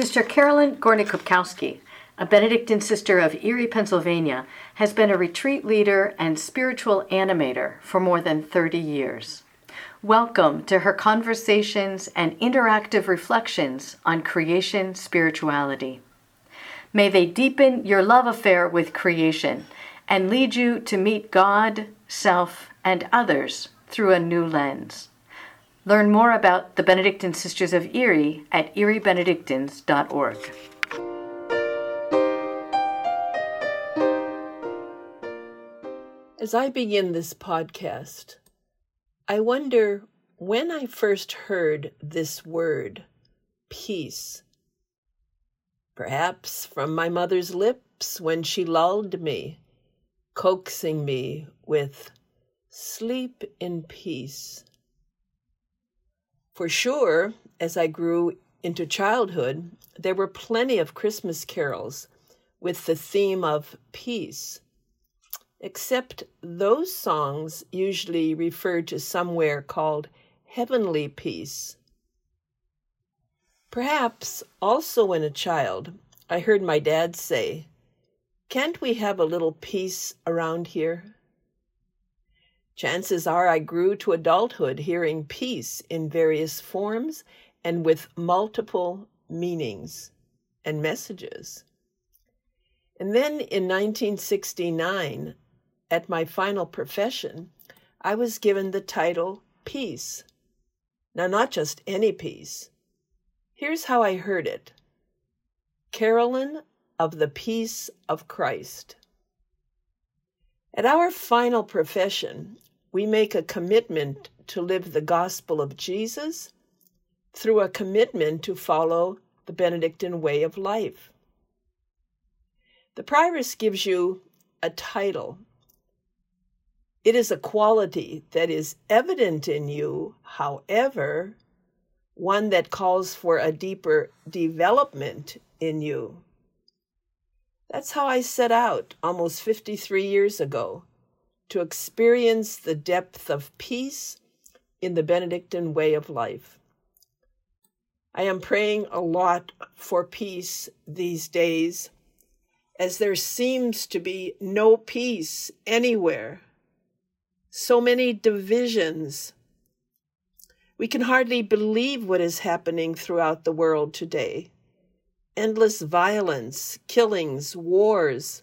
Sister Carolyn Gorny-Kopkowski, a Benedictine sister of Erie, Pennsylvania, has been a retreat leader and spiritual animator for more than 30 years. Welcome to her conversations and interactive reflections on creation spirituality. May they deepen your love affair with creation and lead you to meet God, self, and others through a new lens. Learn more about the Benedictine Sisters of Erie at eriebenedictines.org. As I begin this podcast, I wonder when I first heard this word, peace. Perhaps from my mother's lips when she lulled me, coaxing me with, Sleep in peace. For sure, as I grew into childhood, there were plenty of Christmas carols with the theme of peace, except those songs usually referred to somewhere called heavenly peace. Perhaps also when a child, I heard my dad say, Can't we have a little peace around here? Chances are I grew to adulthood hearing peace in various forms and with multiple meanings and messages. And then in 1969, at my final profession, I was given the title Peace. Now, not just any peace. Here's how I heard it Carolyn of the Peace of Christ. At our final profession, we make a commitment to live the gospel of Jesus through a commitment to follow the Benedictine way of life. The prioress gives you a title. It is a quality that is evident in you, however, one that calls for a deeper development in you. That's how I set out almost 53 years ago to experience the depth of peace in the Benedictine way of life. I am praying a lot for peace these days, as there seems to be no peace anywhere. So many divisions. We can hardly believe what is happening throughout the world today endless violence, killings, wars.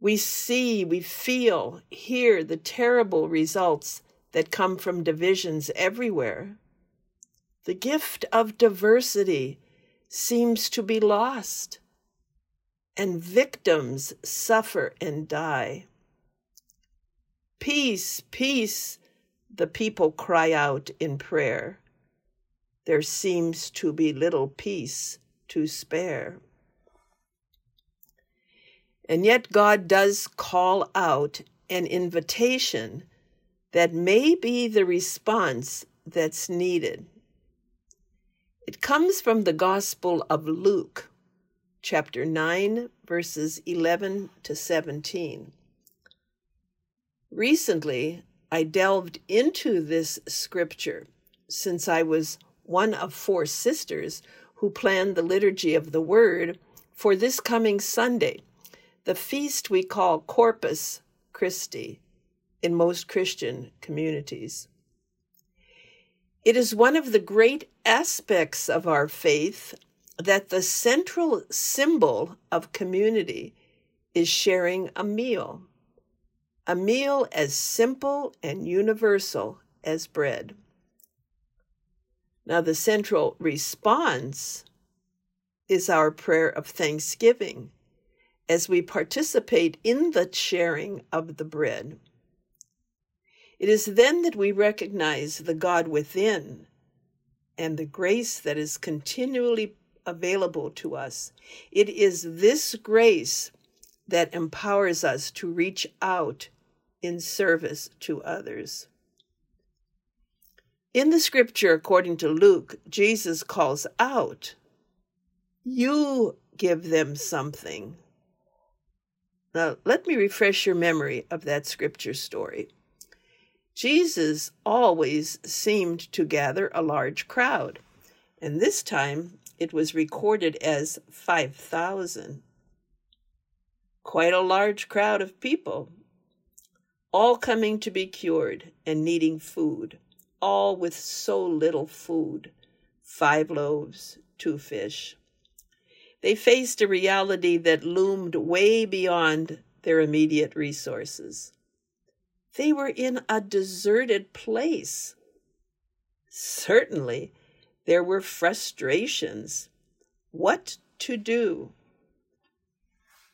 We see, we feel, hear the terrible results that come from divisions everywhere. The gift of diversity seems to be lost, and victims suffer and die. Peace, peace, the people cry out in prayer. There seems to be little peace to spare. And yet, God does call out an invitation that may be the response that's needed. It comes from the Gospel of Luke, chapter 9, verses 11 to 17. Recently, I delved into this scripture since I was one of four sisters who planned the Liturgy of the Word for this coming Sunday the feast we call Corpus Christi in most Christian communities. It is one of the great aspects of our faith that the central symbol of community is sharing a meal, a meal as simple and universal as bread. Now, the central response is our prayer of thanksgiving as we participate in the sharing of the bread. It is then that we recognize the God within and the grace that is continually available to us. It is this grace that empowers us to reach out in service to others. In the scripture, according to Luke, Jesus calls out, You give them something. Now, let me refresh your memory of that scripture story. Jesus always seemed to gather a large crowd, and this time it was recorded as 5,000. Quite a large crowd of people, all coming to be cured and needing food, all with so little food five loaves, two fish. They faced a reality that loomed way beyond their immediate resources. They were in a deserted place. Certainly, there were frustrations. What to do?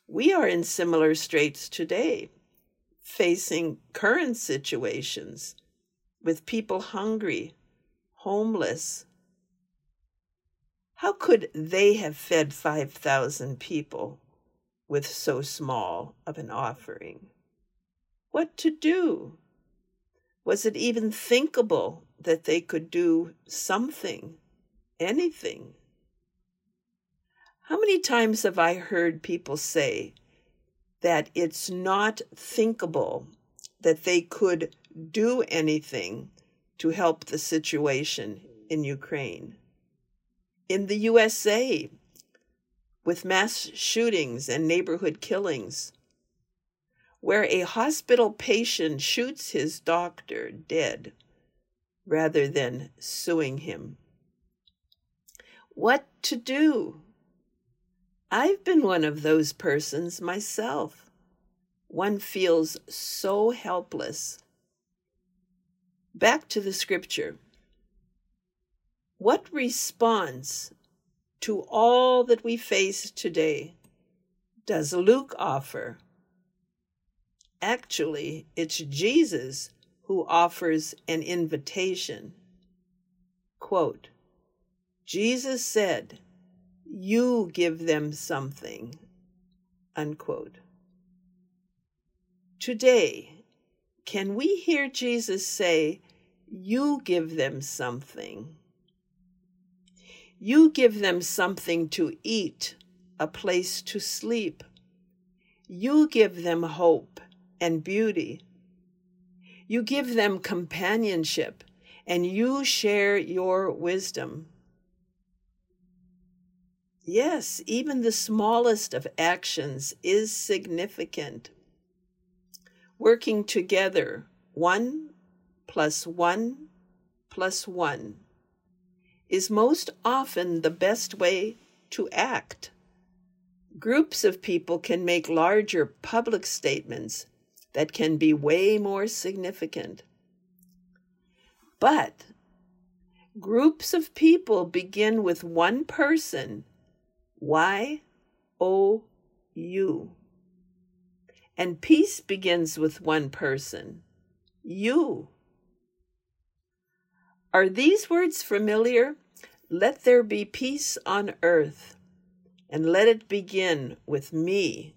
We are in similar straits today, facing current situations with people hungry, homeless. How could they have fed 5,000 people with so small of an offering? What to do? Was it even thinkable that they could do something? anything. How many times have I heard people say that it's not thinkable that they could do anything to help the situation in Ukraine? In the USA, with mass shootings and neighborhood killings, where a hospital patient shoots his doctor dead rather than suing him what to do. I've been one of those persons myself. One feels so helpless. Back to the scripture. What response to all that we face today does Luke offer? Actually, it's Jesus who offers an invitation. Quote, Jesus said, You give them something. Unquote. Today, can we hear Jesus say, You give them something? You give them something to eat, a place to sleep. You give them hope and beauty. You give them companionship, and you share your wisdom. Yes, even the smallest of actions is significant. Working together, one plus one plus one, is most often the best way to act. Groups of people can make larger public statements that can be way more significant. But groups of people begin with one person Y O U. And peace begins with one person, you. Are these words familiar? Let there be peace on earth, and let it begin with me.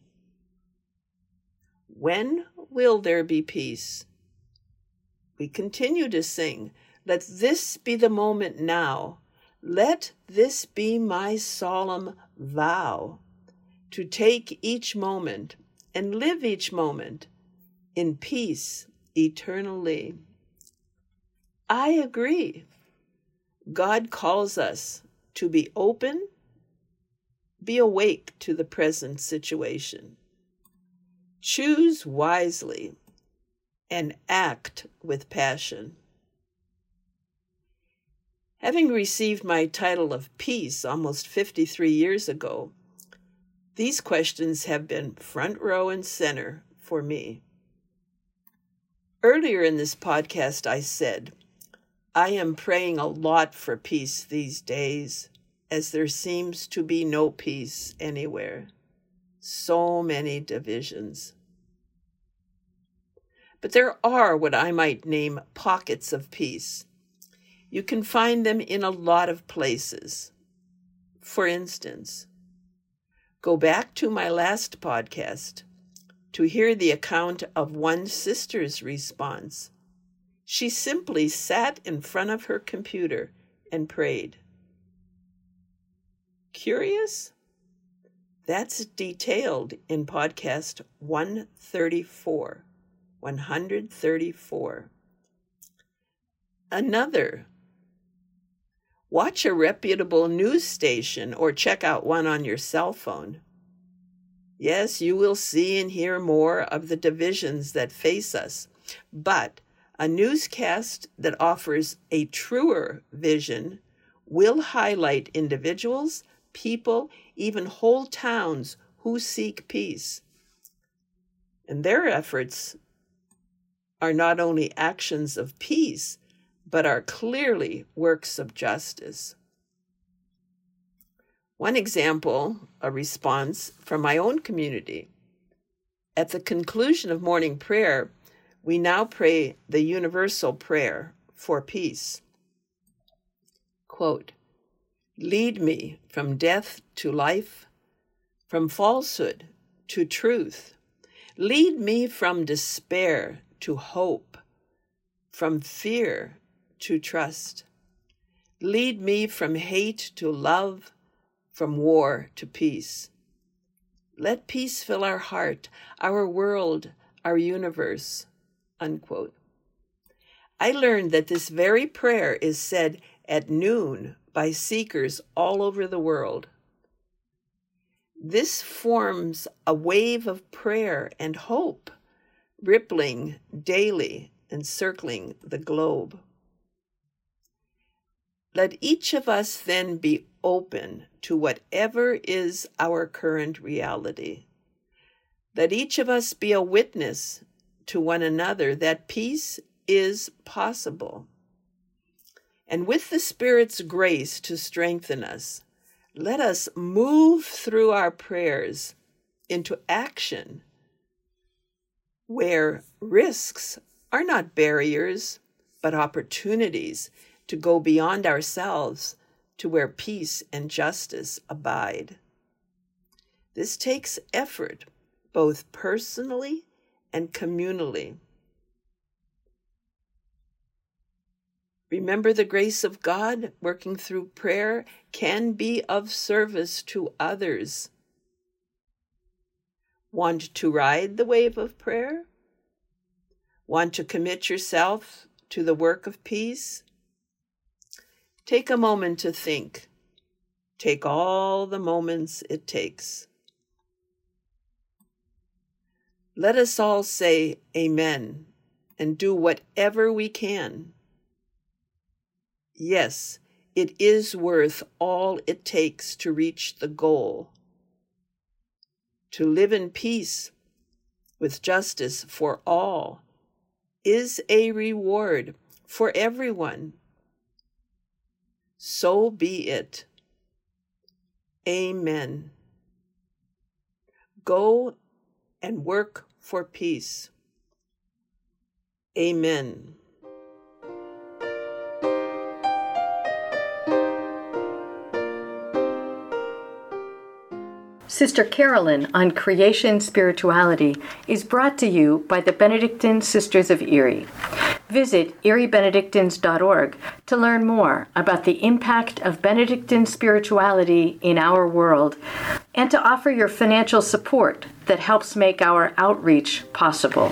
When will there be peace? We continue to sing, Let this be the moment now. Let this be my solemn vow to take each moment and live each moment in peace eternally. I agree. God calls us to be open, be awake to the present situation, choose wisely, and act with passion. Having received my title of peace almost 53 years ago, these questions have been front row and center for me. Earlier in this podcast, I said, I am praying a lot for peace these days, as there seems to be no peace anywhere. So many divisions. But there are what I might name pockets of peace you can find them in a lot of places. For instance, go back to my last podcast to hear the account of one sister's response. She simply sat in front of her computer and prayed. Curious? That's detailed in podcast 134. 134. Another Watch a reputable news station or check out one on your cell phone. Yes, you will see and hear more of the divisions that face us, but a newscast that offers a truer vision will highlight individuals, people, even whole towns who seek peace. And their efforts are not only actions of peace, but are clearly works of justice. One example, a response from my own community. At the conclusion of morning prayer, we now pray the universal prayer for peace. Quote, Lead me from death to life, from falsehood to truth. Lead me from despair to hope, from fear to trust. Lead me from hate to love, from war to peace. Let peace fill our heart, our world, our universe. Unquote. I learned that this very prayer is said at noon by seekers all over the world. This forms a wave of prayer and hope, rippling daily and circling the globe. Let each of us then be open to whatever is our current reality. Let each of us be a witness to one another that peace is possible. And with the Spirit's grace to strengthen us, let us move through our prayers into action where risks are not barriers, but opportunities to go beyond ourselves to where peace and justice abide. This takes effort, both personally and communally. Remember, the grace of God working through prayer can be of service to others. Want to ride the wave of prayer? Want to commit yourself to the work of peace? Take a moment to think. Take all the moments it takes. Let us all say Amen and do whatever we can. Yes, it is worth all it takes to reach the goal. To live in peace with justice for all is a reward for everyone so be it. Amen. Go and work for peace. Amen. Sister Carolyn on Creation Spirituality is brought to you by the Benedictine Sisters of Erie. Visit eriebenedictines.org to learn more about the impact of Benedictine spirituality in our world and to offer your financial support that helps make our outreach possible.